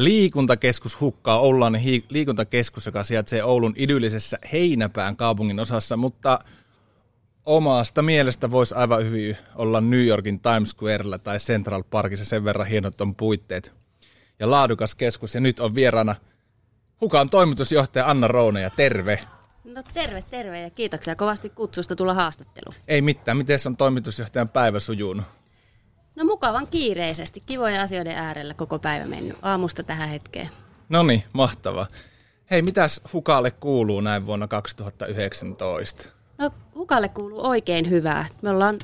Liikuntakeskus hukkaa Oulun liikuntakeskus, joka sijaitsee Oulun idyllisessä Heinäpään kaupungin osassa, mutta omasta mielestä voisi aivan hyvin olla New Yorkin Times Squarella tai Central Parkissa, sen verran hienot on puitteet. Ja laadukas keskus, ja nyt on vieraana Hukan toimitusjohtaja Anna Roune, ja terve. No terve, terve ja kiitoksia kovasti kutsusta tulla haastatteluun. Ei mitään, miten on toimitusjohtajan päivä sujunut? No mukavan kiireisesti, kivoja asioiden äärellä koko päivä mennyt aamusta tähän hetkeen. No niin, mahtavaa. Hei, mitäs Hukalle kuuluu näin vuonna 2019? No Hukalle kuuluu oikein hyvää. Me ollaan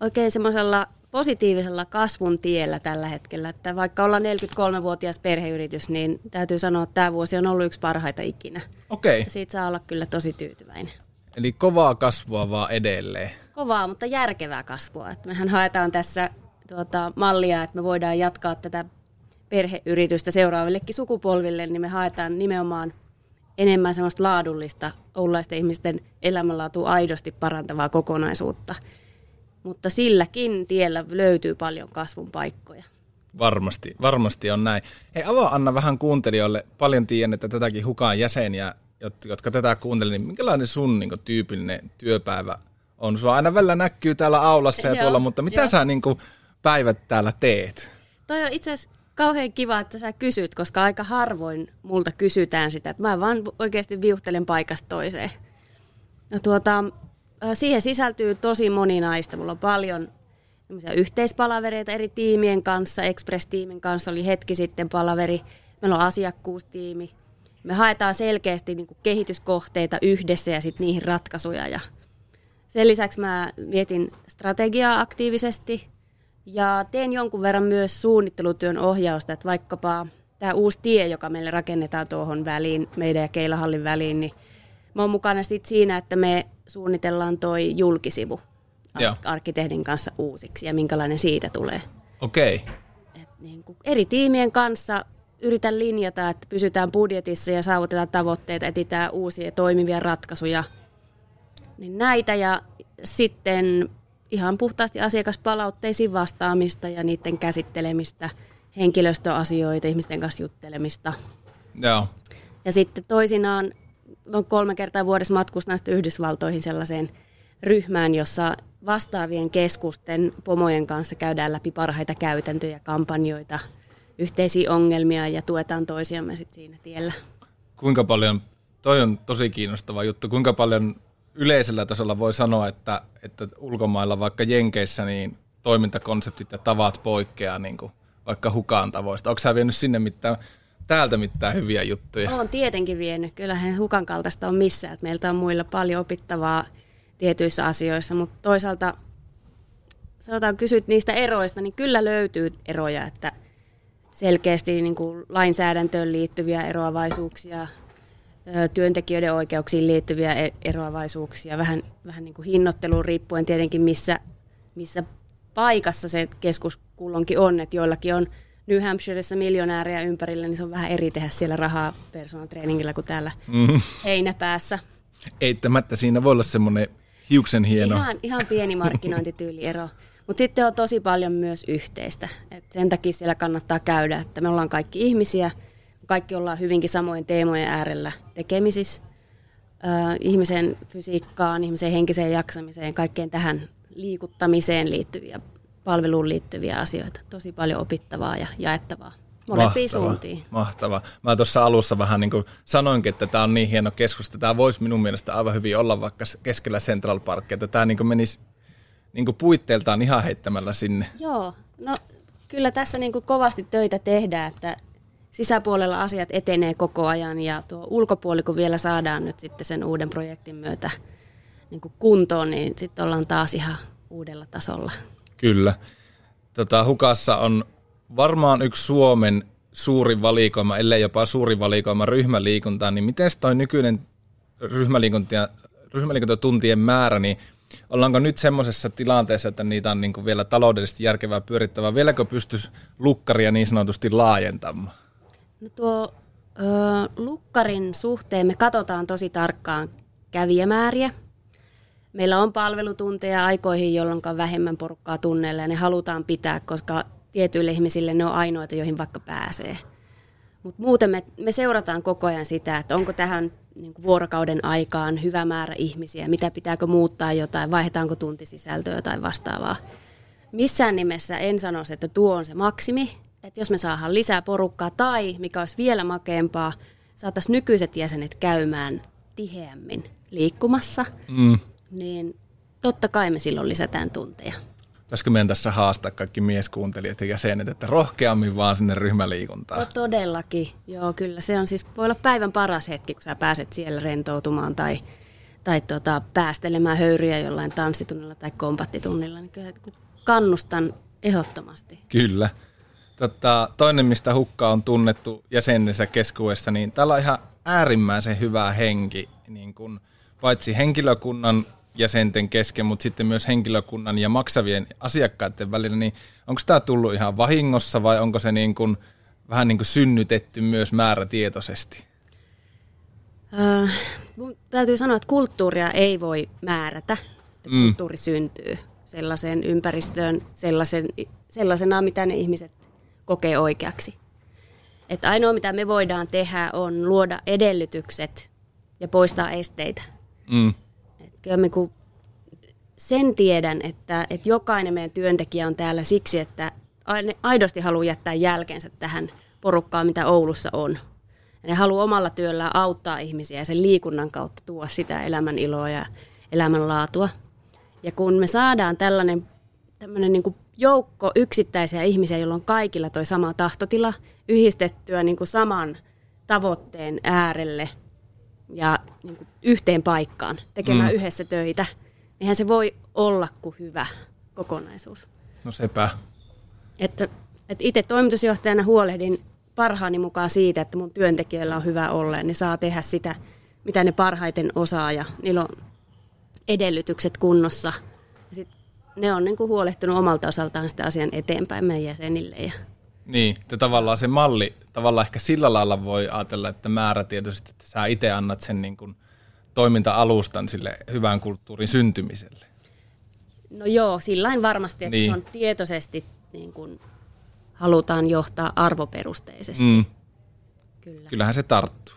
oikein semmoisella positiivisella kasvun tiellä tällä hetkellä, että vaikka ollaan 43-vuotias perheyritys, niin täytyy sanoa, että tämä vuosi on ollut yksi parhaita ikinä. Okei. Okay. Siitä saa olla kyllä tosi tyytyväinen. Eli kovaa kasvua vaan edelleen. Kovaa, mutta järkevää kasvua. Että mehän haetaan tässä tuota, mallia, että me voidaan jatkaa tätä perheyritystä seuraavillekin sukupolville, niin me haetaan nimenomaan enemmän semmoista laadullista oululaisten ihmisten elämänlaatua aidosti parantavaa kokonaisuutta. Mutta silläkin tiellä löytyy paljon kasvun paikkoja. Varmasti, varmasti on näin. Hei, avaa Anna vähän kuuntelijoille. Paljon tiedän, että tätäkin hukaan jäseniä, jotka tätä kuuntelevat, niin minkälainen sun niin kuin, tyypillinen työpäivä on? Sua aina välillä näkyy täällä aulassa ja tuolla, mutta mitä sä niin kuin, päivät täällä teet? Toi on itse asiassa kauhean kiva, että sä kysyt, koska aika harvoin multa kysytään sitä. Että mä vaan oikeasti viuhtelen paikasta toiseen. No tuota, siihen sisältyy tosi moninaista. Mulla on paljon yhteispalavereita eri tiimien kanssa. Express-tiimin kanssa oli hetki sitten palaveri. Meillä on asiakkuustiimi. Me haetaan selkeästi niin kehityskohteita yhdessä ja sitten niihin ratkaisuja. Ja sen lisäksi mä mietin strategiaa aktiivisesti ja teen jonkun verran myös suunnittelutyön ohjausta, että vaikkapa tämä uusi tie, joka meille rakennetaan tuohon väliin, meidän ja Keilahallin väliin, niin mä oon mukana sit siinä, että me suunnitellaan toi julkisivu Joo. arkkitehdin kanssa uusiksi ja minkälainen siitä tulee. Okei. Okay. niin eri tiimien kanssa yritän linjata, että pysytään budjetissa ja saavutetaan tavoitteita, etsitään uusia toimivia ratkaisuja. Niin näitä ja sitten ihan puhtaasti asiakaspalautteisiin vastaamista ja niiden käsittelemistä, henkilöstöasioita, ihmisten kanssa juttelemista. Joo. Ja sitten toisinaan noin kolme kertaa vuodessa matkustan sitten Yhdysvaltoihin sellaiseen ryhmään, jossa vastaavien keskusten pomojen kanssa käydään läpi parhaita käytäntöjä, kampanjoita, yhteisiä ongelmia ja tuetaan toisiamme sitten siinä tiellä. Kuinka paljon, toi on tosi kiinnostava juttu, kuinka paljon yleisellä tasolla voi sanoa, että, että ulkomailla vaikka Jenkeissä niin toimintakonseptit ja tavat poikkeaa niin kuin vaikka hukaan tavoista. Onko sä vienyt sinne mitään, täältä mitään hyviä juttuja? Olen tietenkin vienyt. Kyllähän hukan kaltaista on missään. Meiltä on muilla paljon opittavaa tietyissä asioissa, mutta toisaalta sanotaan kysyt niistä eroista, niin kyllä löytyy eroja, että selkeästi niin kuin lainsäädäntöön liittyviä eroavaisuuksia, työntekijöiden oikeuksiin liittyviä e- eroavaisuuksia, vähän, vähän niin kuin hinnoitteluun riippuen tietenkin, missä, missä paikassa se keskus kulloinkin on, että joillakin on New Hampshireissa miljonääriä ympärillä, niin se on vähän eri tehdä siellä rahaa personal trainingilla kuin täällä mm. heinäpäässä. Eittämättä siinä voi olla semmoinen hiuksen hieno. Ihan, ihan pieni markkinointityyliero. Mutta sitten on tosi paljon myös yhteistä. Et sen takia siellä kannattaa käydä, että me ollaan kaikki ihmisiä – kaikki ollaan hyvinkin samojen teemojen äärellä tekemisissä. Äh, ihmisen fysiikkaan, ihmisen henkiseen jaksamiseen, kaikkeen tähän liikuttamiseen liittyviä, palveluun liittyviä asioita. Tosi paljon opittavaa ja jaettavaa. Molempiin suuntiin. Mahtavaa. Mä tuossa alussa vähän niin kuin sanoinkin, että tämä on niin hieno keskusta. Tämä voisi minun mielestä aivan hyvin olla vaikka keskellä Central Park, että tämä niin kuin menisi niin kuin puitteiltaan ihan heittämällä sinne. Joo, no kyllä tässä niin kuin kovasti töitä tehdään, että sisäpuolella asiat etenee koko ajan ja tuo ulkopuoli, kun vielä saadaan nyt sitten sen uuden projektin myötä niin kuin kuntoon, niin sitten ollaan taas ihan uudella tasolla. Kyllä. Tota, Hukassa on varmaan yksi Suomen suuri valikoima, ellei jopa suuri valikoima ryhmäliikuntaa, niin miten toi nykyinen ryhmäliikunta, ryhmäliikuntatuntien määrä, niin ollaanko nyt semmoisessa tilanteessa, että niitä on niin vielä taloudellisesti järkevää pyörittävää? Vieläkö pystyisi lukkaria niin sanotusti laajentamaan? No tuo ö, lukkarin suhteen me katsotaan tosi tarkkaan kävijämääriä. Meillä on palvelutunteja aikoihin, jolloin on vähemmän porukkaa tunneilla ja ne halutaan pitää, koska tietyille ihmisille ne on ainoita, joihin vaikka pääsee. Mutta muuten me, me seurataan koko ajan sitä, että onko tähän niin vuorokauden aikaan hyvä määrä ihmisiä, mitä pitääkö muuttaa jotain, vaihdetaanko tuntisisältöä tai vastaavaa. Missään nimessä en sanoisi, että tuo on se maksimi, että jos me saadaan lisää porukkaa tai, mikä olisi vielä makeampaa, saataisiin nykyiset jäsenet käymään tiheämmin liikkumassa, mm. niin totta kai me silloin lisätään tunteja. Pitäisikö meidän tässä haastaa kaikki mieskuuntelijat ja jäsenet, että rohkeammin vaan sinne ryhmäliikuntaan? No todellakin, joo kyllä. Se on siis, voi olla päivän paras hetki, kun sä pääset siellä rentoutumaan tai, tai tota, päästelemään höyryjä jollain tanssitunnilla tai kompattitunnilla. Niin kyllä kannustan ehdottomasti. Kyllä. Tota, toinen, mistä hukka on tunnettu jäsenensä keskuudessa, niin täällä on ihan äärimmäisen hyvä henki, niin kun, paitsi henkilökunnan jäsenten kesken, mutta sitten myös henkilökunnan ja maksavien asiakkaiden välillä, niin onko tämä tullut ihan vahingossa vai onko se niin kuin, vähän niin kuin synnytetty myös määrätietoisesti? Äh, mun täytyy sanoa, että kulttuuria ei voi määrätä. Mm. Kulttuuri syntyy sellaiseen ympäristöön sellaisen, sellaisena, mitä ne ihmiset kokee oikeaksi. Että ainoa, mitä me voidaan tehdä, on luoda edellytykset ja poistaa esteitä. Mm kyllä me kun sen tiedän, että, että jokainen meidän työntekijä on täällä siksi, että aidosti haluaa jättää jälkensä tähän porukkaan, mitä Oulussa on. Ja ne haluaa omalla työllään auttaa ihmisiä ja sen liikunnan kautta tuoda sitä elämän iloa ja elämänlaatua. Ja kun me saadaan tällainen tämmöinen niin kuin joukko yksittäisiä ihmisiä, joilla on kaikilla toi sama tahtotila, yhdistettyä niin kuin saman tavoitteen äärelle – ja niin kuin yhteen paikkaan tekemään mm. yhdessä töitä, eihän se voi olla kuin hyvä kokonaisuus. No sepä. Että, että itse toimitusjohtajana huolehdin parhaani mukaan siitä, että mun työntekijöillä on hyvä olla ja ne saa tehdä sitä, mitä ne parhaiten osaa ja niillä on edellytykset kunnossa. Ja sit ne on niin kuin huolehtunut omalta osaltaan sitä asian eteenpäin meidän jäsenille ja niin, että tavallaan se malli, tavallaan ehkä sillä lailla voi ajatella, että määrätietoisesti, että sä itse annat sen niin kuin toiminta-alustan sille hyvän kulttuurin syntymiselle. No joo, sillä varmasti, että niin. se on tietoisesti niin kuin halutaan johtaa arvoperusteisesti. Mm. Kyllä. Kyllähän se tarttuu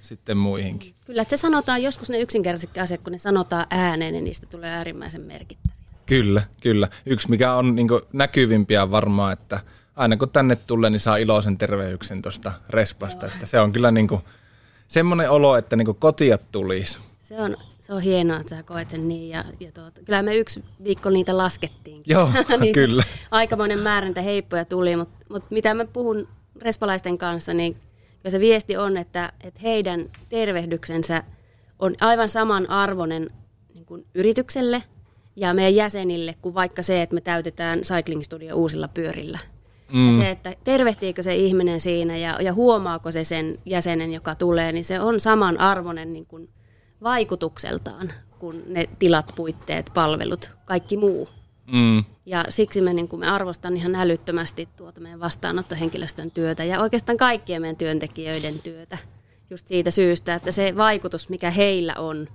sitten muihinkin. Kyllä, että se sanotaan joskus ne yksinkertaiset asiat, kun ne sanotaan ääneen, niin niistä tulee äärimmäisen merkittäviä. Kyllä, kyllä. Yksi, mikä on niin näkyvimpiä varmaan, että aina kun tänne tulee, niin saa iloisen terveyksen tuosta respasta. Että se on kyllä niin kuin, semmoinen olo, että niin kotia tulisi. Se on, se on hienoa, että sä koet sen niin. Ja, ja tuota, kyllä me yksi viikko niitä laskettiin. Joo, niitä kyllä. Aikamoinen määrä niitä heippoja tuli, mutta, mutta mitä mä puhun respalaisten kanssa, niin ja se viesti on, että, että heidän tervehdyksensä on aivan saman arvoinen niin kuin yritykselle ja meidän jäsenille kuin vaikka se, että me täytetään Cycling Studio uusilla pyörillä. Mm. se, että tervehtiikö se ihminen siinä ja, ja huomaako se sen jäsenen, joka tulee, niin se on saman arvoinen niin kuin vaikutukseltaan kuin ne tilat, puitteet, palvelut, kaikki muu. Mm. Ja siksi me, niin kuin me arvostan ihan älyttömästi tuota meidän vastaanottohenkilöstön työtä ja oikeastaan kaikkien meidän työntekijöiden työtä. Just siitä syystä, että se vaikutus, mikä heillä on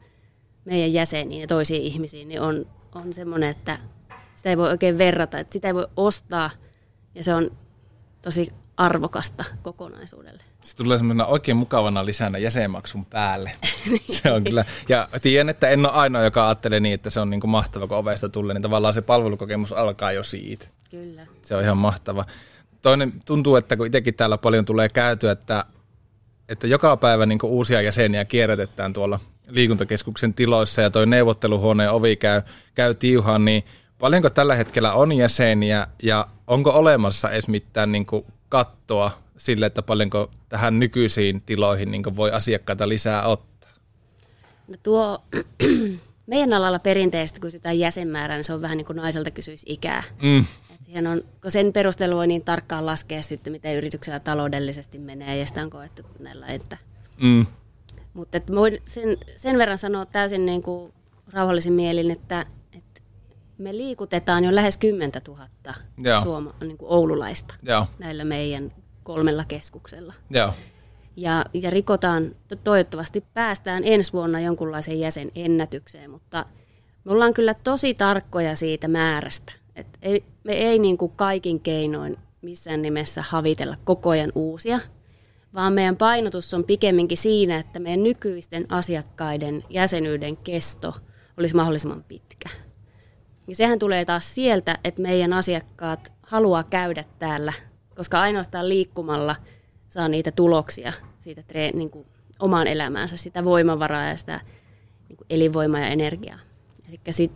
meidän jäseniin ja toisiin ihmisiin, niin on, on semmoinen, että sitä ei voi oikein verrata, että sitä ei voi ostaa – ja se on tosi arvokasta kokonaisuudelle. Se tulee semmoinen oikein mukavana lisänä jäsenmaksun päälle. se on kyllä. Ja tiedän, että en ole ainoa, joka ajattelee niin, että se on niin kuin mahtava, kun ovesta tulee, niin tavallaan se palvelukokemus alkaa jo siitä. Kyllä. Se on ihan mahtava. Toinen tuntuu, että kun itsekin täällä paljon tulee käytyä, että, että joka päivä niin uusia jäseniä kierrätetään tuolla liikuntakeskuksen tiloissa ja toi neuvotteluhuoneen ovi käy, käy tiuhaan, niin paljonko tällä hetkellä on jäseniä ja onko olemassa edes mitään niin kuin kattoa sille, että paljonko tähän nykyisiin tiloihin niin voi asiakkaita lisää ottaa? No tuo meidän alalla perinteisesti kysytään jäsenmäärää, niin se on vähän niin kuin naiselta kysyisi ikää. Mm. Et siihen on, kun sen perusteella voi niin tarkkaan laskea sitten, miten yrityksellä taloudellisesti menee, ja sitä on koettu näillä, että... Mm. Mutta voin sen, sen verran sanoa täysin niin kuin rauhallisin mielin, että, että me liikutetaan jo lähes 10 000 Joo. suoma, niin kuin oululaista Joo, näillä meidän kolmella keskuksella. joo. Ja, ja rikotaan, to- toivottavasti päästään ensi vuonna jonkunlaiseen jäsenennätykseen, mutta me ollaan kyllä tosi tarkkoja siitä määrästä. Et ei, me ei niin kuin kaikin keinoin missään nimessä havitella koko ajan uusia, vaan meidän painotus on pikemminkin siinä, että meidän nykyisten asiakkaiden jäsenyyden kesto olisi mahdollisimman pitkä. Ja sehän tulee taas sieltä, että meidän asiakkaat haluaa käydä täällä, koska ainoastaan liikkumalla saa niitä tuloksia siitä treen, niin kuin omaan elämäänsä, sitä voimavaraa ja sitä niin kuin elinvoimaa ja energiaa. Eli sit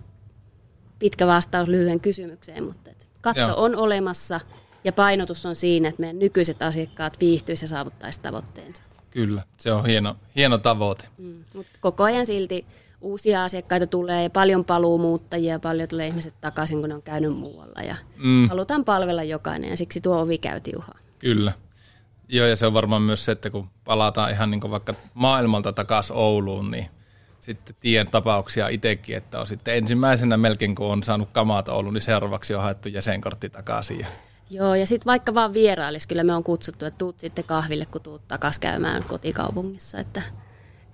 pitkä vastaus lyhyen kysymykseen, mutta katto Joo. on olemassa ja painotus on siinä, että meidän nykyiset asiakkaat viihtyisivät ja saavuttaisivat tavoitteensa. Kyllä, se on hieno, hieno tavoite. Mm. Mutta koko ajan silti uusia asiakkaita tulee ja paljon paluumuuttajia, paljon tulee ihmiset takaisin, kun ne on käynyt muualla. Ja Mm. halutaan palvella jokainen ja siksi tuo ovi käy tiuhaan. Kyllä. Joo, ja se on varmaan myös se, että kun palataan ihan niin vaikka maailmalta takaisin Ouluun, niin sitten tien tapauksia itsekin, että on sitten ensimmäisenä melkein, kun on saanut kamat Ouluun, niin seuraavaksi on haettu jäsenkortti takaisin. Ja Joo, ja sitten vaikka vaan vierailis, kyllä me on kutsuttu, että tuut sitten kahville, kun tuut takas käymään kotikaupungissa. Että,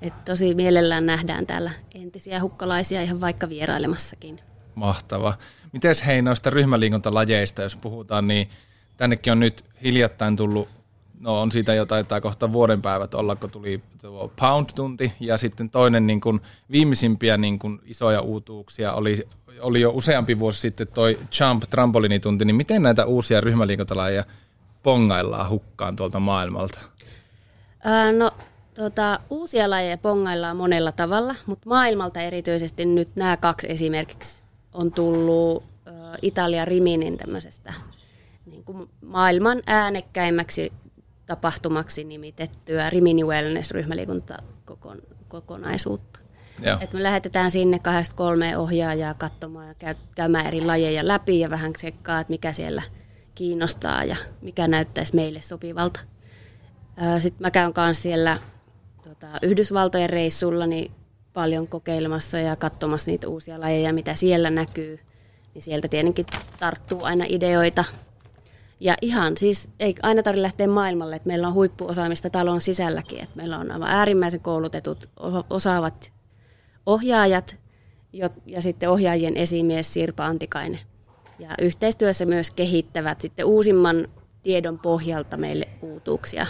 että tosi mielellään nähdään täällä entisiä hukkalaisia ihan vaikka vierailemassakin. Mahtava. Mites hei noista ryhmäliikuntalajeista, jos puhutaan, niin tännekin on nyt hiljattain tullut, no on siitä jo taitaa kohta vuoden päivät olla, kun tuli tuo Pound-tunti ja sitten toinen niin kuin viimeisimpiä niin kuin isoja uutuuksia oli, oli jo useampi vuosi sitten toi Jump trampolinitunti, niin miten näitä uusia ryhmäliikuntalajeja pongaillaan hukkaan tuolta maailmalta? Ää, no, tota, uusia lajeja pongaillaan monella tavalla, mutta maailmalta erityisesti nyt nämä kaksi esimerkiksi on tullut Italia Riminin tämmöisestä niin kuin maailman äänekkäimmäksi tapahtumaksi nimitettyä Rimini Wellness ryhmäliikuntakokonaisuutta. Joo. Et me lähetetään sinne 23 ohjaajaa katsomaan ja käy- käymään eri lajeja läpi ja vähän tsekkaa, että mikä siellä kiinnostaa ja mikä näyttäisi meille sopivalta. Sitten mä käyn kanssa siellä tota, Yhdysvaltojen reissulla niin paljon kokeilemassa ja katsomassa niitä uusia lajeja, mitä siellä näkyy. Niin sieltä tietenkin tarttuu aina ideoita. Ja ihan siis ei aina tarvitse lähteä maailmalle, että meillä on huippuosaamista talon sisälläkin. Että meillä on aivan äärimmäisen koulutetut, osaavat ohjaajat ja sitten ohjaajien esimies Sirpa Antikainen. Ja yhteistyössä myös kehittävät sitten uusimman tiedon pohjalta meille uutuuksia.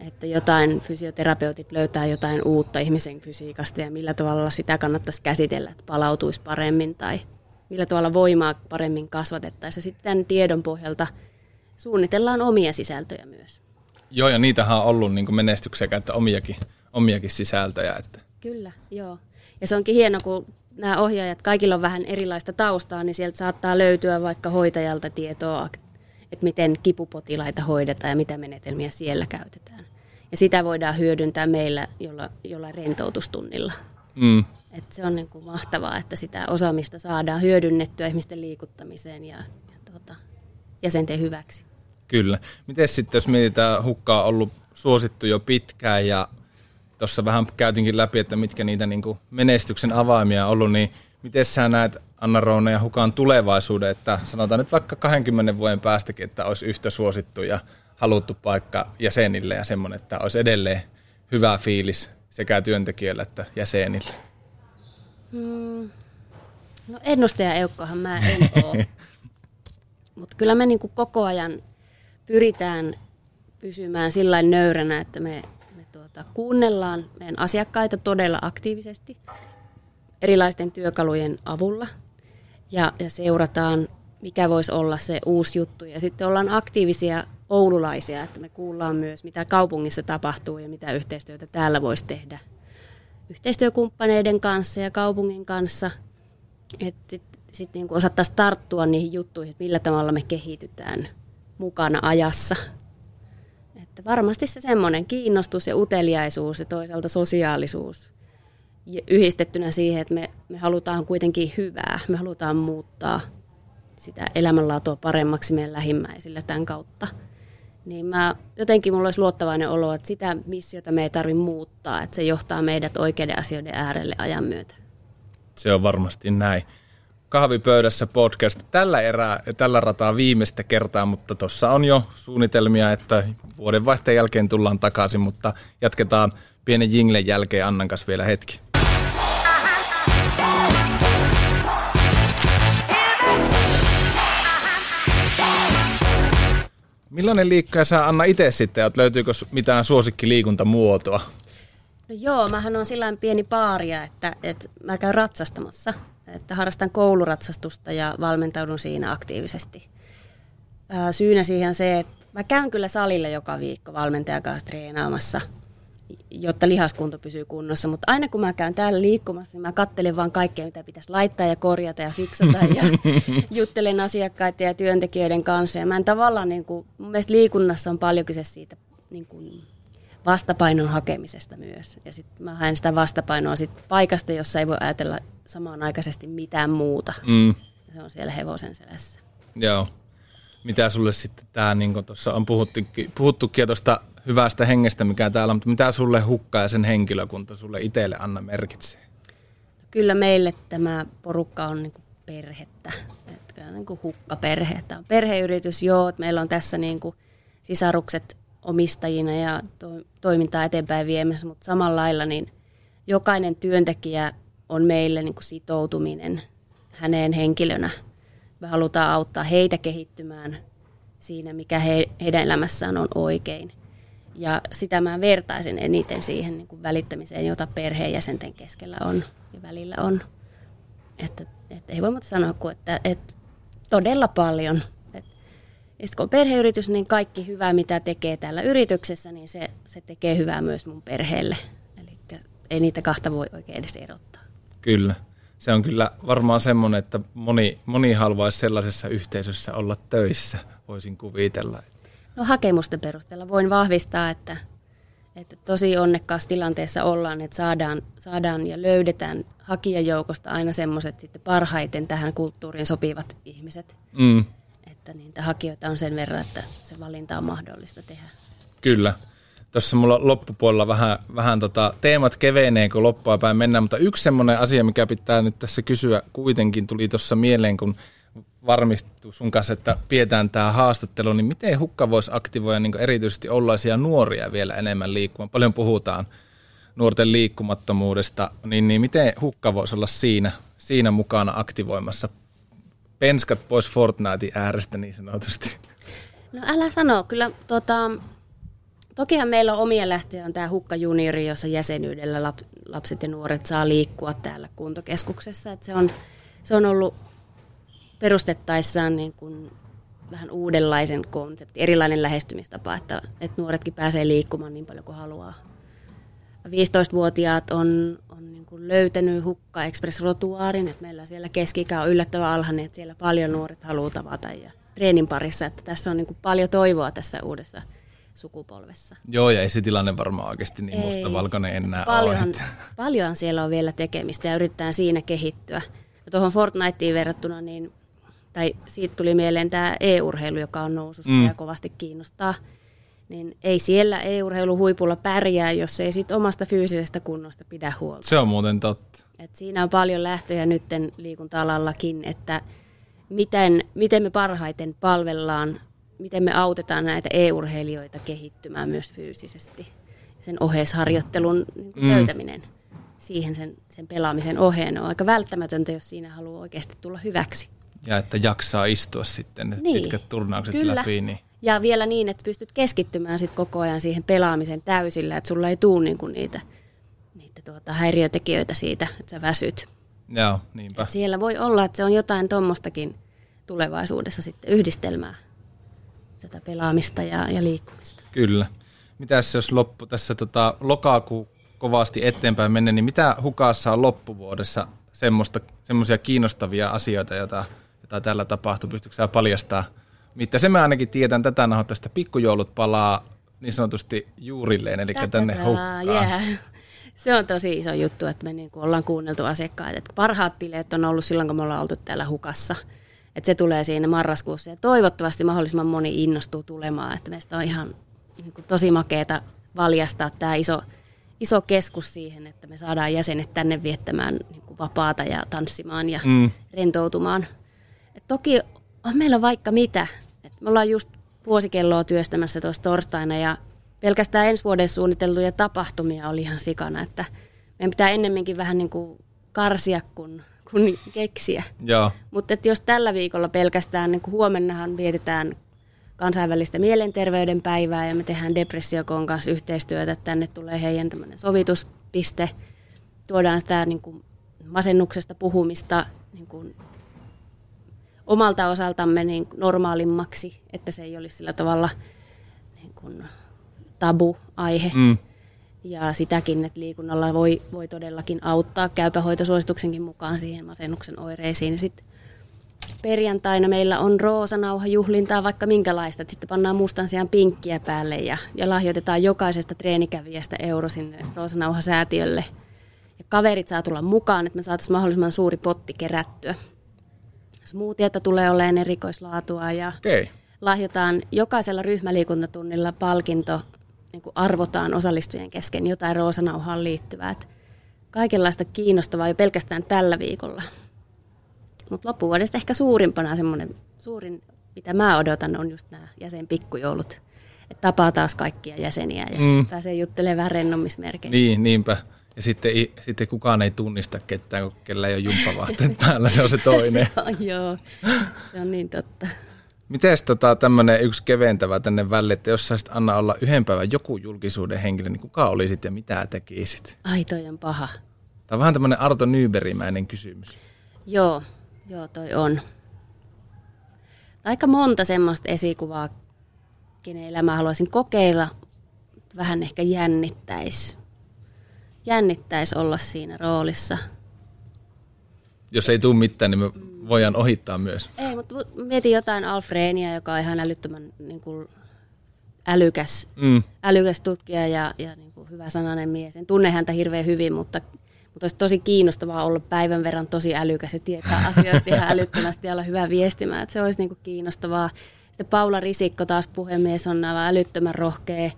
Että jotain fysioterapeutit löytää jotain uutta ihmisen fysiikasta ja millä tavalla sitä kannattaisi käsitellä, että palautuisi paremmin tai millä tavalla voimaa paremmin kasvatettaisiin. Sitten tämän tiedon pohjalta suunnitellaan omia sisältöjä myös. Joo, ja niitähän on ollut niin menestyksekäitä omiakin, omiakin sisältöjä. Että. Kyllä, joo. Ja se onkin hieno, kun nämä ohjaajat, kaikilla on vähän erilaista taustaa, niin sieltä saattaa löytyä vaikka hoitajalta tietoa, että miten kipupotilaita hoidetaan ja mitä menetelmiä siellä käytetään. Ja sitä voidaan hyödyntää meillä jolla, jollain rentoutustunnilla. Mm. Et se on niin kuin mahtavaa, että sitä osaamista saadaan hyödynnettyä ihmisten liikuttamiseen ja, ja tuota, jäsenten hyväksi. Kyllä. Miten sitten, jos mietitään, hukkaa on ollut suosittu jo pitkään ja tuossa vähän käytinkin läpi, että mitkä niitä niin kuin menestyksen avaimia on ollut, niin miten sä näet Anna Roone ja Hukan tulevaisuuden, että sanotaan nyt vaikka 20 vuoden päästäkin, että olisi yhtä suosittu ja haluttu paikka jäsenille ja semmoinen, että olisi edelleen hyvä fiilis sekä työntekijöille että jäsenille. Mm, no ennustaja eukkohan mä en ole. Mutta kyllä me niinku koko ajan pyritään pysymään sillä nöyränä, että me, me tuota, kuunnellaan meidän asiakkaita todella aktiivisesti erilaisten työkalujen avulla ja, ja seurataan, mikä voisi olla se uusi juttu. Ja sitten ollaan aktiivisia oululaisia, että me kuullaan myös, mitä kaupungissa tapahtuu ja mitä yhteistyötä täällä voisi tehdä yhteistyökumppaneiden kanssa ja kaupungin kanssa, että sitten sit niinku osattaisiin tarttua niihin juttuihin, että millä tavalla me kehitytään mukana ajassa. Että varmasti se semmoinen kiinnostus ja uteliaisuus ja toisaalta sosiaalisuus yhdistettynä siihen, että me, me halutaan kuitenkin hyvää, me halutaan muuttaa sitä elämänlaatua paremmaksi meidän lähimmäisille tämän kautta. Niin mä, jotenkin mulla olisi luottavainen olo, että sitä missiota me ei tarvitse muuttaa, että se johtaa meidät oikeiden asioiden äärelle ajan myötä. Se on varmasti näin. Kahvipöydässä podcast tällä erää ja tällä rataa viimeistä kertaa, mutta tuossa on jo suunnitelmia, että vuodenvaihteen jälkeen tullaan takaisin, mutta jatketaan pienen jinglen jälkeen Annan kanssa vielä hetki. Millainen liikkuja sä Anna itse sitten oot? Löytyykö mitään suosikkiliikuntamuotoa? No joo, mähän on sillä pieni paaria, että, että mä käyn ratsastamassa. Että harrastan kouluratsastusta ja valmentaudun siinä aktiivisesti. Syynä siihen se, että mä käyn kyllä salille joka viikko valmentajan kanssa treenaamassa – jotta lihaskunto pysyy kunnossa. Mutta aina kun mä käyn täällä liikkumassa, niin mä kattelen vaan kaikkea, mitä pitäisi laittaa ja korjata ja fiksata ja juttelen asiakkaiden ja työntekijöiden kanssa. Ja mä en tavallaan, niin kuin, mun mielestä liikunnassa on paljon kyse siitä niin kuin vastapainon hakemisesta myös. Ja sitten mä haen sitä vastapainoa sit paikasta, jossa ei voi ajatella samanaikaisesti mitään muuta. Mm. Se on siellä hevosen selässä. Joo. Mitä sulle sitten tämä, niin kuin tuossa on puhuttukin, puhuttukin tuosta hyvästä hengestä, mikä täällä on, mutta mitä sulle hukka ja sen henkilökunta sulle itselle Anna merkitsee? Kyllä meille tämä porukka on niin kuin perhettä, että niin kuin hukkaperhe. Tämä on perheyritys, joo, että meillä on tässä niin kuin sisarukset omistajina ja to, toimintaa eteenpäin viemässä, mutta samalla lailla niin jokainen työntekijä on meille niin kuin sitoutuminen häneen henkilönä. Me halutaan auttaa heitä kehittymään siinä, mikä he, heidän elämässään on oikein – ja sitä mä vertaisin eniten siihen niin kuin välittämiseen, jota perheenjäsenten keskellä on ja välillä on. Että, että ei voi muuta sanoa kuin, että, että todella paljon. Et, ja kun on perheyritys, niin kaikki hyvää, mitä tekee täällä yrityksessä, niin se, se tekee hyvää myös mun perheelle. Eli ei niitä kahta voi oikein edes erottaa. Kyllä. Se on kyllä varmaan semmoinen, että moni, moni haluaisi sellaisessa yhteisössä olla töissä, voisin kuvitella. No hakemusten perusteella voin vahvistaa, että, että tosi onnekkaassa tilanteessa ollaan, että saadaan, saadaan ja löydetään hakijajoukosta aina semmoiset sitten parhaiten tähän kulttuuriin sopivat ihmiset. Mm. Että niitä hakijoita on sen verran, että se valinta on mahdollista tehdä. Kyllä. Tuossa mulla loppupuolella vähän, vähän tota, teemat kevenee, kun loppua päin mennään, mutta yksi semmoinen asia, mikä pitää nyt tässä kysyä kuitenkin, tuli tuossa mieleen, kun varmistuu sun kanssa, että pidetään tämä haastattelu, niin miten hukka voisi aktivoida niin erityisesti ollaisia nuoria vielä enemmän liikkumaan? Paljon puhutaan nuorten liikkumattomuudesta, niin, niin miten hukka voisi olla siinä, siinä mukana aktivoimassa penskat pois Fortnitein äärestä niin sanotusti? No älä sano, kyllä tota, tokihan meillä on omia lähtöjä, on tämä Hukka Juniori, jossa jäsenyydellä lapset ja nuoret saa liikkua täällä kuntokeskuksessa, että se on, se on ollut perustettaessaan niin kuin vähän uudenlaisen konseptin, erilainen lähestymistapa, että, että nuoretkin pääsee liikkumaan niin paljon kuin haluaa. 15-vuotiaat on, on niin kuin löytänyt Hukka Express Rotuaarin, että meillä siellä keski on yllättävän alhainen, että siellä paljon nuoret haluaa tavata ja treenin parissa, että tässä on niin kuin paljon toivoa tässä uudessa sukupolvessa. Joo, ja ei se tilanne varmaan oikeasti niin ei. mustavalkoinen enää paljon, ole. Paljon siellä on vielä tekemistä ja yritetään siinä kehittyä. Ja tuohon Fortniteen verrattuna, niin tai siitä tuli mieleen tämä e-urheilu, joka on nousussa mm. ja kovasti kiinnostaa. Niin ei siellä e-urheilu huipulla pärjää, jos ei sit omasta fyysisestä kunnosta pidä huolta. Se on muuten totta. Et siinä on paljon lähtöjä nytten liikunta-alallakin, että miten, miten me parhaiten palvellaan, miten me autetaan näitä e-urheilijoita kehittymään myös fyysisesti. Sen oheisharjoittelun niin mm. löytäminen siihen sen, sen pelaamisen oheen on aika välttämätöntä, jos siinä haluaa oikeasti tulla hyväksi. Ja että jaksaa istua sitten niin. pitkät turnaukset Kyllä. läpi. Niin. Ja vielä niin, että pystyt keskittymään sit koko ajan siihen pelaamisen täysillä, että sulla ei tule niinku niitä, niitä tuota häiriötekijöitä siitä, että sä väsyt. Joo, niinpä. Et siellä voi olla, että se on jotain tuommoistakin tulevaisuudessa sitten yhdistelmää tätä pelaamista ja, ja liikkumista. Kyllä. Mitäs jos loppu tässä tota, lokakuu kovasti eteenpäin menne, niin mitä hukassa on loppuvuodessa semmoisia kiinnostavia asioita, joita jota tällä tapahtuu? Pystytkö sä paljastaa? Mitä se mä ainakin tiedän tätä nahoittaa, että pikkujoulut palaa niin sanotusti juurilleen, eli Tätä tänne hukkaan. Yeah. Se on tosi iso juttu, että me niin kuin ollaan kuunneltu asiakkaita. Että parhaat bileet on ollut silloin, kun me ollaan oltu täällä hukassa. Että se tulee siinä marraskuussa ja toivottavasti mahdollisimman moni innostuu tulemaan. Että meistä on ihan niin kuin tosi makeeta valjastaa tämä iso, iso keskus siihen, että me saadaan jäsenet tänne viettämään niin kuin vapaata ja tanssimaan ja mm. rentoutumaan. Et toki on meillä vaikka mitä. Et me ollaan just vuosikelloa työstämässä tuossa torstaina ja pelkästään ensi vuoden suunniteltuja tapahtumia oli ihan sikana, että meidän pitää ennemminkin vähän niin kuin karsia kuin, kuin keksiä. Mutta jos tällä viikolla pelkästään, niin kuin huomennahan vietetään kansainvälistä mielenterveyden päivää ja me tehdään Depressiokon kanssa yhteistyötä, että tänne tulee heidän tämmöinen sovituspiste, tuodaan sitä niin kuin masennuksesta puhumista niin kuin omalta osaltamme niin normaalimmaksi, että se ei olisi sillä tavalla niin kuin tabu-aihe. Mm. Ja sitäkin, että liikunnalla voi, voi todellakin auttaa käypähoitosuosituksenkin mukaan siihen masennuksen oireisiin. Sitten perjantaina meillä on roosanauha juhlintaa vaikka minkälaista. Että sitten pannaan mustan sijaan pinkkiä päälle ja, ja lahjoitetaan jokaisesta treenikävijästä euro sinne roosanauha-säätiölle. Ja kaverit saa tulla mukaan, että me saataisiin mahdollisimman suuri potti kerättyä. Smoothieta tulee olemaan erikoislaatua ja okay. lahjotaan jokaisella ryhmäliikuntatunnilla palkinto, niin kuin arvotaan osallistujien kesken jotain roosanauhaan liittyvää. Että kaikenlaista kiinnostavaa jo pelkästään tällä viikolla. Mutta loppuvuodesta ehkä suurimpana semmoinen, suurin mitä mä odotan on just nämä jäsenpikkujoulut. Että tapaa taas kaikkia jäseniä ja mm. pääsee juttelemaan vähän rennommismerkein. Niin, niinpä. Ja sitten, sitten kukaan ei tunnista ketään, kun kellä ei ole jumppavaatteet päällä, se on se toinen. se on, joo, se on niin totta. Miten tota, tämmöinen yksi keventävä tänne välle, että jos saisit Anna olla yhden päivän joku julkisuuden henkilö, niin kuka olisit ja mitä tekisit? Ai toi on paha. Tämä on vähän tämmöinen Arto Nyberimäinen kysymys. Joo, joo toi on. Aika monta semmoista esikuvaa, kenen elämää haluaisin kokeilla, vähän ehkä jännittäisi jännittäisi olla siinä roolissa. Jos ei tule mitään, niin me voidaan ohittaa myös. Ei, mutta mietin jotain Alfreenia, joka on ihan älyttömän niin kuin, älykäs, mm. älykäs tutkija ja, ja niin kuin, hyvä sananen mies. En tunne häntä hirveän hyvin, mutta, mutta olisi tosi kiinnostavaa olla päivän verran tosi älykäs ja tietää asioista ihan älyttömästi ja olla hyvä viestimään. Että se olisi niin kuin, kiinnostavaa. Sitten Paula Risikko taas puhemies on aivan älyttömän rohkea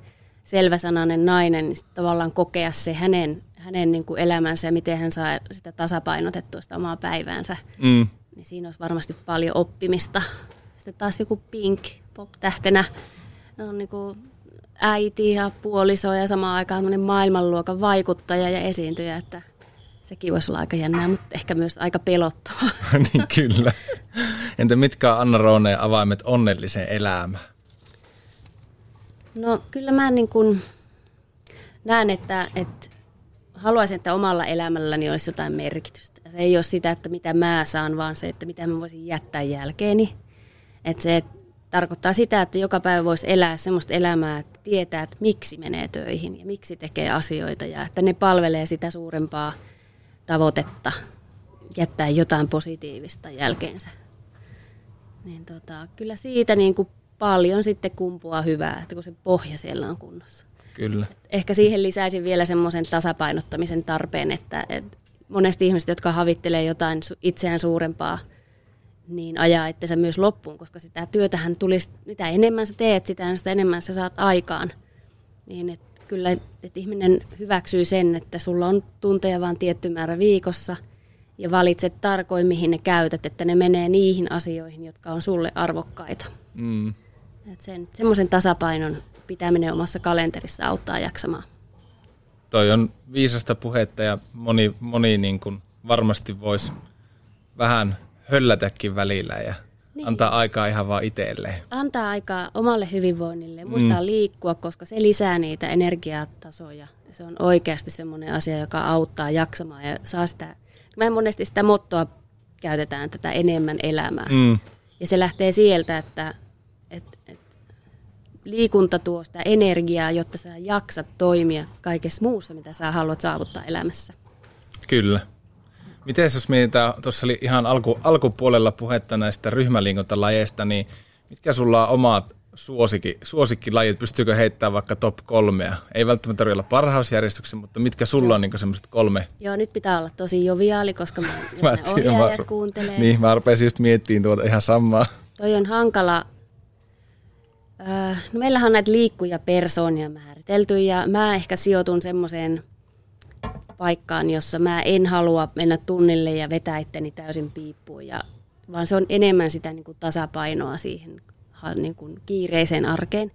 selväsanainen nainen, niin tavallaan kokea se hänen, hänen niin kuin elämänsä ja miten hän saa sitä tasapainotettua sitä omaa päiväänsä. Mm. Niin siinä olisi varmasti paljon oppimista. Sitten taas joku Pink pop-tähtenä on niin kuin äiti ja puoliso ja samaan aikaan maailmanluokan vaikuttaja ja esiintyjä, että sekin voisi olla aika jännää, mutta ehkä myös aika pelottavaa. niin kyllä. Entä mitkä on Anna Rooneen avaimet onnelliseen elämään? No kyllä mä niin kuin näen, että, että haluaisin, että omalla elämälläni olisi jotain merkitystä. Se ei ole sitä, että mitä mä saan, vaan se, että mitä mä voisin jättää jälkeeni. Että se tarkoittaa sitä, että joka päivä voisi elää sellaista elämää, että tietää, että miksi menee töihin ja miksi tekee asioita ja että ne palvelee sitä suurempaa tavoitetta jättää jotain positiivista jälkeensä. Niin tota, kyllä siitä niin kuin paljon sitten kumpua hyvää, että kun se pohja siellä on kunnossa. Kyllä. Ehkä siihen lisäisin vielä semmoisen tasapainottamisen tarpeen, että, että monesti ihmiset, jotka havittelee jotain itseään suurempaa, niin ajaa itsensä myös loppuun, koska sitä työtähän tulisi, mitä enemmän sä teet, sitä, sitä enemmän sä saat aikaan. Niin että kyllä, että ihminen hyväksyy sen, että sulla on tunteja vain tietty määrä viikossa ja valitset tarkoin, mihin ne käytät, että ne menee niihin asioihin, jotka on sulle arvokkaita. Mm. Et sen, semmoisen tasapainon pitäminen omassa kalenterissa auttaa jaksamaan. Toi on viisasta puhetta ja moni, moni niin kuin varmasti voisi vähän höllätäkin välillä ja niin. antaa aikaa ihan vaan itselleen. Antaa aikaa omalle hyvinvoinnille ja muistaa mm. liikkua, koska se lisää niitä energiatasoja. Se on oikeasti semmoinen asia, joka auttaa jaksamaan ja saa sitä, me monesti sitä mottoa käytetään tätä enemmän elämää. Mm. Ja se lähtee sieltä, että liikunta tuo sitä energiaa, jotta sä jaksat toimia kaikessa muussa, mitä sä haluat saavuttaa elämässä. Kyllä. Miten jos mietitään, tuossa oli ihan alku, alkupuolella puhetta näistä ryhmäliikuntalajeista, niin mitkä sulla on omat suosikki, suosikkilajit, pystyykö heittämään vaikka top kolmea? Ei välttämättä tarvitse olla parhausjärjestyksen, mutta mitkä sulla on niin semmoiset kolme? Joo, nyt pitää olla tosi joviaali, koska mä, jos mä ne ohjaajat mä, kuuntelee. Niin, mä rupesin just miettimään tuota ihan samaa. Toi on hankala. Öö, no meillähän on näitä liikkuja persoonia määritelty ja mä ehkä sijoitun semmoiseen paikkaan, jossa mä en halua mennä tunnille ja vetää itteni täysin piippuun, ja, vaan se on enemmän sitä niin kuin tasapainoa siihen niin kuin kiireiseen arkeen.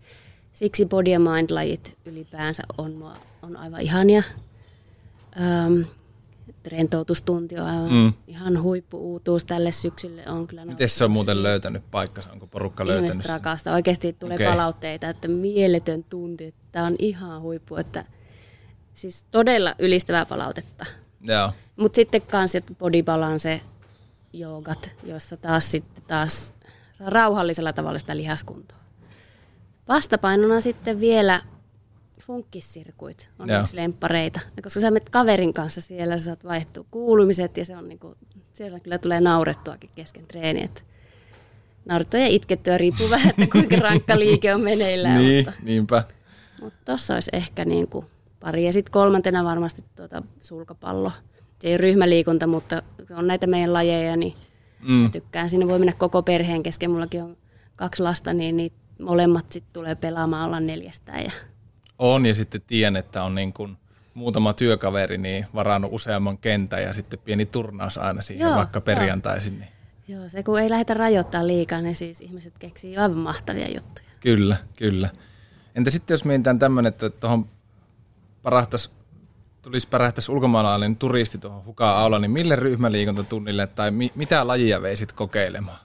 Siksi body ja mind-lajit ylipäänsä on, on aivan ihania. Rentoutustunti on aivan mm. ihan huippuuutuus tälle syksylle. On kyllä Miten se on muuten löytänyt paikkansa? Onko porukka Ihmiset löytänyt Ihmiset rakastaa. Oikeasti tulee okay. palautteita, että mieletön tunti. Tämä on ihan huippu, että siis todella ylistävää palautetta. Mutta sitten kans body balance, joogat, joissa taas sitten taas rauhallisella tavalla sitä lihaskuntoa. Vastapainona sitten vielä funkkissirkuit on Joo. yksi lemppareita. Koska sä menet kaverin kanssa siellä, sä saat vaihtua kuulumiset ja se on niinku, siellä kyllä tulee naurettuakin kesken treeni. Että naurettua ja itkettyä riippuu vähän, että kuinka rankka liike on meneillään. niin, mutta, niinpä. Mutta tossa olisi ehkä niinku pari. Ja sitten kolmantena varmasti tuota sulkapallo. Se ei ole ryhmäliikunta, mutta se on näitä meidän lajeja, niin mm. tykkään. Sinne voi mennä koko perheen kesken. Mullakin on kaksi lasta, niin, niin molemmat sitten tulee pelaamaan olla neljästään. Ja... On, ja sitten tiedän, että on niin kuin muutama työkaveri niin varannut useamman kentän ja sitten pieni turnaus aina siihen joo, vaikka perjantaisin. Niin. Joo, se kun ei lähdetä rajoittaa liikaa, niin siis ihmiset keksii aivan mahtavia juttuja. Kyllä, kyllä. Entä sitten jos mietitään tämmöinen, että tuohon parahtas, tulisi pärähtäisi ulkomaalainen turisti tuohon hukaan aula, niin mille ryhmäliikuntatunnille tai mi, mitä lajia veisit kokeilemaan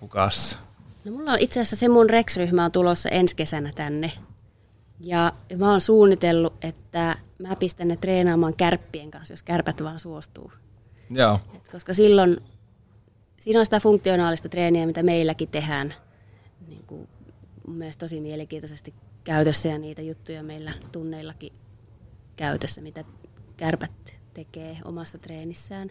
hukassa? No mulla on itse asiassa se mun Rex-ryhmä on tulossa ensi kesänä tänne. Ja mä oon suunnitellut, että mä pistän ne treenaamaan kärppien kanssa, jos kärpät vaan suostuu. Joo. Et koska silloin, siinä on sitä funktionaalista treeniä, mitä meilläkin tehdään. Niin kuin mun mielestä tosi mielenkiintoisesti käytössä ja niitä juttuja meillä tunneillakin käytössä, mitä kärpät tekee omassa treenissään.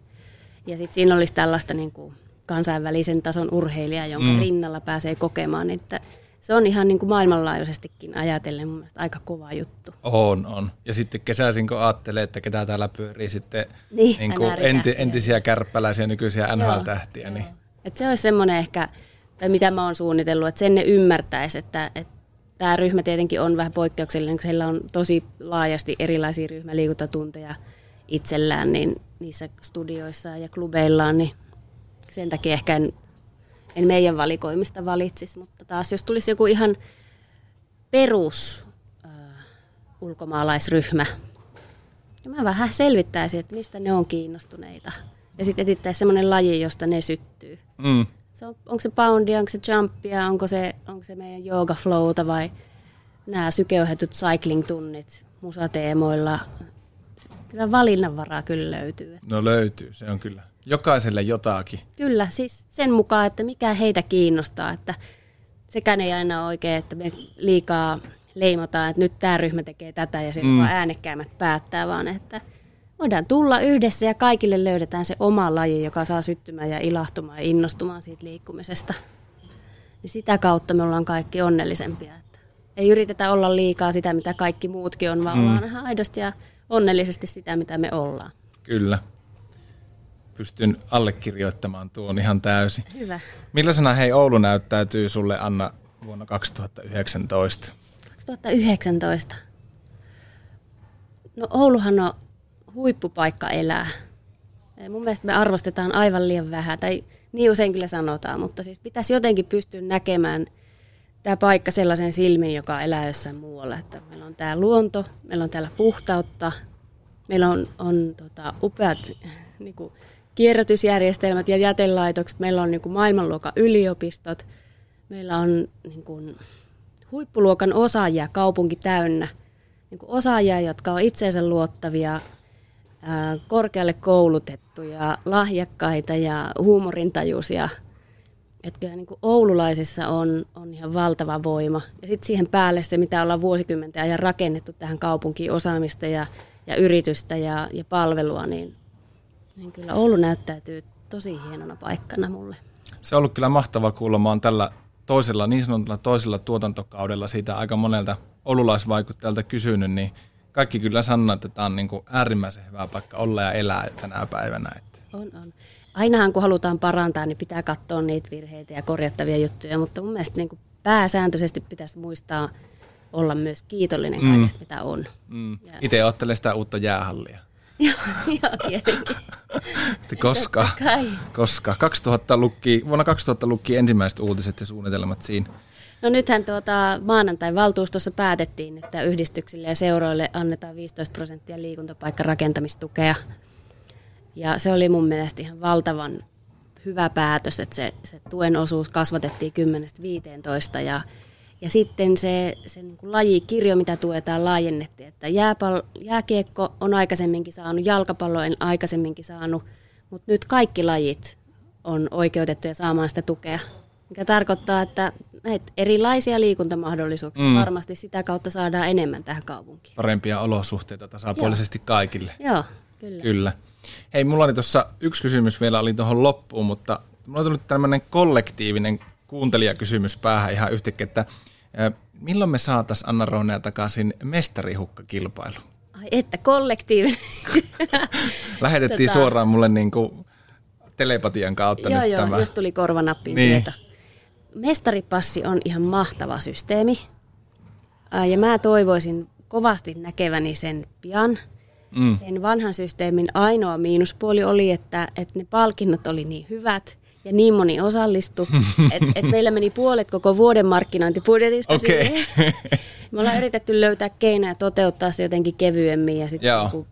Ja sitten siinä olisi tällaista niin kuin kansainvälisen tason urheilijaa, jonka mm. rinnalla pääsee kokemaan, että se on ihan niin kuin maailmanlaajuisestikin ajatellen mun mielestä aika kova juttu. On, on. Ja sitten kesäisin, kun ajattelee, että ketä täällä pyörii sitten niin, niin kuin enti, entisiä kärppäläisiä, nykyisiä NHL-tähtiä. Niin. Et se olisi semmoinen ehkä, tai mitä mä oon suunnitellut, että sen ne ymmärtäisi, että, että tämä ryhmä tietenkin on vähän poikkeuksellinen, koska heillä on tosi laajasti erilaisia ryhmäliikuntatunteja itsellään niin niissä studioissa ja klubeillaan, niin sen takia ehkä en, en meidän valikoimista valitsisi, mutta taas jos tulisi joku ihan perus äh, ulkomaalaisryhmä, niin mä vähän selvittäisin, että mistä ne on kiinnostuneita. Ja sitten etittäisiin semmoinen laji, josta ne syttyy. Mm se on, onko se poundia, onko se jumpia, onko se, onko se meidän yoga flowta vai nämä sykeuhetut cycling-tunnit musateemoilla. Kyllä valinnanvaraa kyllä löytyy. No löytyy, se on kyllä. Jokaiselle jotakin. Kyllä, siis sen mukaan, että mikä heitä kiinnostaa, että sekään ei aina ole oikein, että me liikaa leimataan, että nyt tämä ryhmä tekee tätä ja sitten mm. vaan äänekkäimmät päättää, vaan että – voidaan tulla yhdessä ja kaikille löydetään se oma laji, joka saa syttymään ja ilahtumaan ja innostumaan siitä liikkumisesta. Niin sitä kautta me ollaan kaikki onnellisempia. Että ei yritetä olla liikaa sitä, mitä kaikki muutkin on, vaan mm. ollaan ihan aidosti ja onnellisesti sitä, mitä me ollaan. Kyllä. Pystyn allekirjoittamaan tuon ihan täysin. Hyvä. Millaisena hei Oulu näyttäytyy sulle Anna vuonna 2019? 2019? No Ouluhan on huippupaikka elää. Mun mielestä me arvostetaan aivan liian vähän, tai niin usein kyllä sanotaan, mutta siis pitäisi jotenkin pystyä näkemään tämä paikka sellaisen silmin, joka elää jossain muualla. Että meillä on tämä luonto, meillä on täällä puhtautta, meillä on, on tota, upeat niin kuin, kierrätysjärjestelmät ja jätelaitokset, meillä on niin kuin, maailmanluokan yliopistot, meillä on niin kuin, huippuluokan osaajia kaupunki täynnä, niin kuin osaajia, jotka on itseensä luottavia, korkealle koulutettuja, lahjakkaita ja huumorintajuisia. Että kyllä niin kuin oululaisissa on, on ihan valtava voima. Ja sitten siihen päälle se, mitä ollaan vuosikymmenten ajan rakennettu tähän kaupunkiin osaamista ja, ja yritystä ja, ja palvelua, niin, niin kyllä Oulu näyttäytyy tosi hienona paikkana mulle. Se on ollut kyllä mahtava kuulla. Mä oon tällä toisella, niin sanotulla toisella tuotantokaudella siitä aika monelta olulaisvaikuttajalta kysynyt, niin kaikki kyllä sanoo, että tämä on niin kuin äärimmäisen hyvä paikka olla ja elää tänä päivänä. Että. On, on. Ainahan kun halutaan parantaa, niin pitää katsoa niitä virheitä ja korjattavia juttuja, mutta mun mielestä niin kuin pääsääntöisesti pitäisi muistaa olla myös kiitollinen Mm. kaikesta, mitä on. Mm. Ja- Itse ottelen sitä uutta jäähallia. Joo, tietenkin. Koska, koska 2000 lukki, vuonna 2000 lukki ensimmäiset uutiset ja suunnitelmat siinä. No nythän tuota, maanantai valtuustossa päätettiin, että yhdistyksille ja seuroille annetaan 15 prosenttia liikuntapaikkarakentamistukea. Ja se oli mun mielestä ihan valtavan hyvä päätös, että se, se tuen osuus kasvatettiin 10-15 ja, ja sitten se, se niin kuin lajikirjo, mitä tuetaan, laajennettiin, että jääpal, jääkiekko on aikaisemminkin saanut, jalkapallo on aikaisemminkin saanut, mutta nyt kaikki lajit on oikeutettuja saamaan sitä tukea, mikä tarkoittaa, että näitä erilaisia liikuntamahdollisuuksia Mm. varmasti sitä kautta saadaan enemmän tähän kaupunkiin. Parempia olosuhteita tasapuolisesti kaikille. Joo, kyllä. Kyllä. Hei, mulla oli tuossa yksi kysymys vielä oli tuohon loppuun, mutta mulla on tullut tämmöinen kollektiivinen kuuntelijakysymys päähän ihan yhtäkkiä, että milloin me saatais Anna Roonea takaisin mestarihukkakilpailu? Ai että kollektiivinen. Lähetettiin Tota- suoraan mulle niin kuin telepatian kautta joo, nyt joo, tämä. just tuli korvanappiin Niin. tieto. Mestaripassi on ihan mahtava systeemi. Ja mä toivoisin kovasti näkeväni sen pian. Mm. Sen vanhan systeemin ainoa miinuspuoli oli, että, että ne palkinnot oli niin hyvät ja niin moni osallistui, että et meillä meni puolet koko vuoden markkinointibudjetista Okei. siihen. Me ollaan yritetty löytää keinoja toteuttaa se jotenkin kevyemmin ja Joo. niinku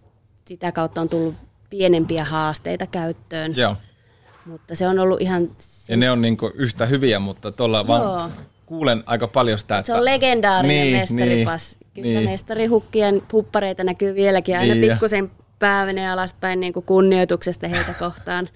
sitä kautta on tullut pienempiä haasteita käyttöön. Joo. Mutta se on ollut ihan... Ja ne on niin kuin yhtä hyviä, mutta tuolla vaan kuulen aika paljon sitä, että... Se on legendaarinen Niin, mestaripas. niin, Kyllä niin. mestarihukkien puppareita näkyy vieläkin. Aina Niin, pikkusen pää menee alaspäin niin kuin kunnioituksesta heitä kohtaan.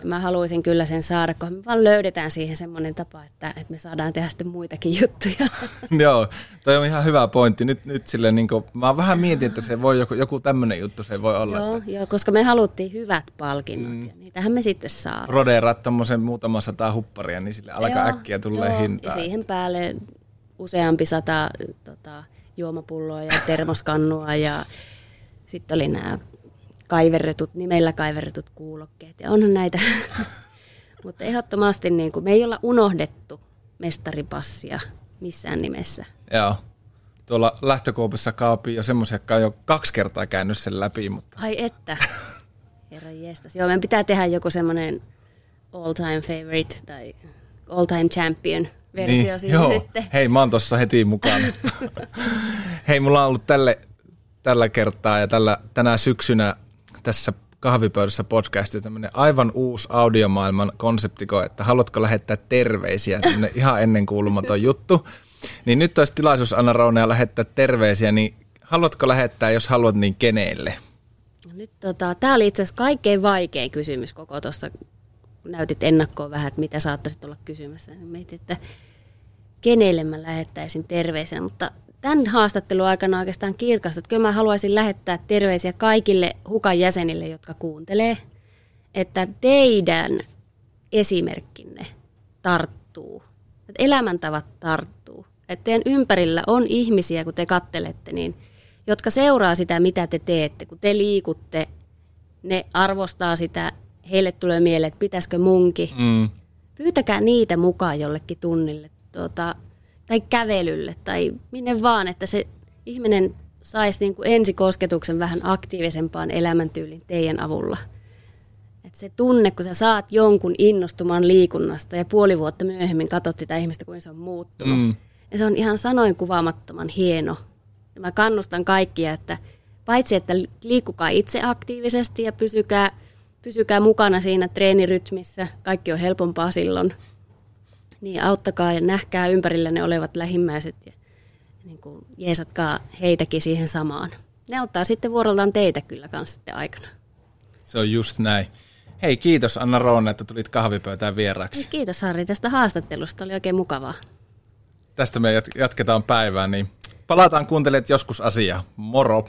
Ja mä haluaisin kyllä sen saada, kun me vaan löydetään siihen semmoinen tapa, että, että me saadaan tehdä sitten muitakin juttuja. Joo, toi on ihan hyvä pointti. Nyt, nyt silleen, niin kuin, mä vähän mietin, että se voi joku, joku tämmöinen juttu se voi olla. joo, joo, koska me haluttiin hyvät palkinnot mm. ja niitähän me sitten saa. Rodeerat tommosen muutama sata hupparia, niin sille alkaa Joo, äkkiä tulee joo, hintaa. Ja siihen päälle useampi sata tota, juomapulloa ja termoskannua ja sitten oli nämä kaiverretut, nimellä kaiverretut kuulokkeet. Ja onhan näitä. Mutta ehdottomasti niin kuin, me ei olla unohdettu mestaripassia missään nimessä. Joo. Tuolla lähtökuopissa kaapii jo semmoisia, jotka on jo kaksi kertaa käynyt sen läpi, mutta Ai että. Herra jestas. Joo, meidän pitää tehdä joku semmoinen all time favorite tai all time champion versio niin, siihen joo. sitten. Hei, mä oon tossa heti mukana. Hei, mulla on ollut tälle, tällä kertaa ja tällä, tänä syksynä tässä kahvipöydässä podcasti tämmöinen aivan uusi audiomaailman konseptiko, että haluatko lähettää terveisiä, tämmöinen ihan ennenkuulumaton juttu. Niin nyt olisi tilaisuus Anna Rounea lähettää terveisiä, niin haluatko lähettää, jos haluat, niin keneelle? Nyt tota, tämä oli itse asiassa kaikkein vaikein kysymys koko tuossa, kun näytit ennakkoon vähän, että mitä saattaisit olla kysymässä. Mietin, että kenelle mä lähettäisin terveisenä, mutta tämän haastattelun aikana oikeastaan kirkasta, että kyllä mä haluaisin lähettää terveisiä kaikille hukan jäsenille, jotka kuuntelee, että teidän esimerkkinne tarttuu, että elämäntavat tarttuu, että teidän ympärillä on ihmisiä, kun te kattelette, niin jotka seuraa sitä, mitä te teette, kun te liikutte, ne arvostaa sitä, heille tulee mieleen, että pitäisikö munkin. Mm. Pyytäkää niitä mukaan jollekin tunnille tuota, tai kävelylle tai minne vaan, että se ihminen saisi niin kuin ensikosketuksen vähän aktiivisempaan elämäntyylin teidän avulla. Et se tunne, kun sä saat jonkun innostumaan liikunnasta ja puoli vuotta myöhemmin katsot sitä ihmistä, kuin se on muuttunut. Mm. Ja se on ihan sanoin kuvaamattoman hieno. Ja mä kannustan kaikkia, että paitsi että liikkukaa itse aktiivisesti ja pysykää, pysykää mukana siinä treenirytmissä, kaikki on helpompaa silloin, niin auttakaa ja nähkää ympärillänne olevat lähimmäiset ja niin kuin jeesatkaa heitäkin siihen samaan. Ne auttaa sitten vuoroltaan teitä kyllä kanssa sitten aikana. Se on just näin. Hei, kiitos Anna Roone, että tulit kahvipöytään vieraaksi. Kiitos Harri tästä haastattelusta, oli oikein mukavaa. Tästä me jat- jatketaan päivää, niin palataan kuuntelemaan joskus asiaa. Moro!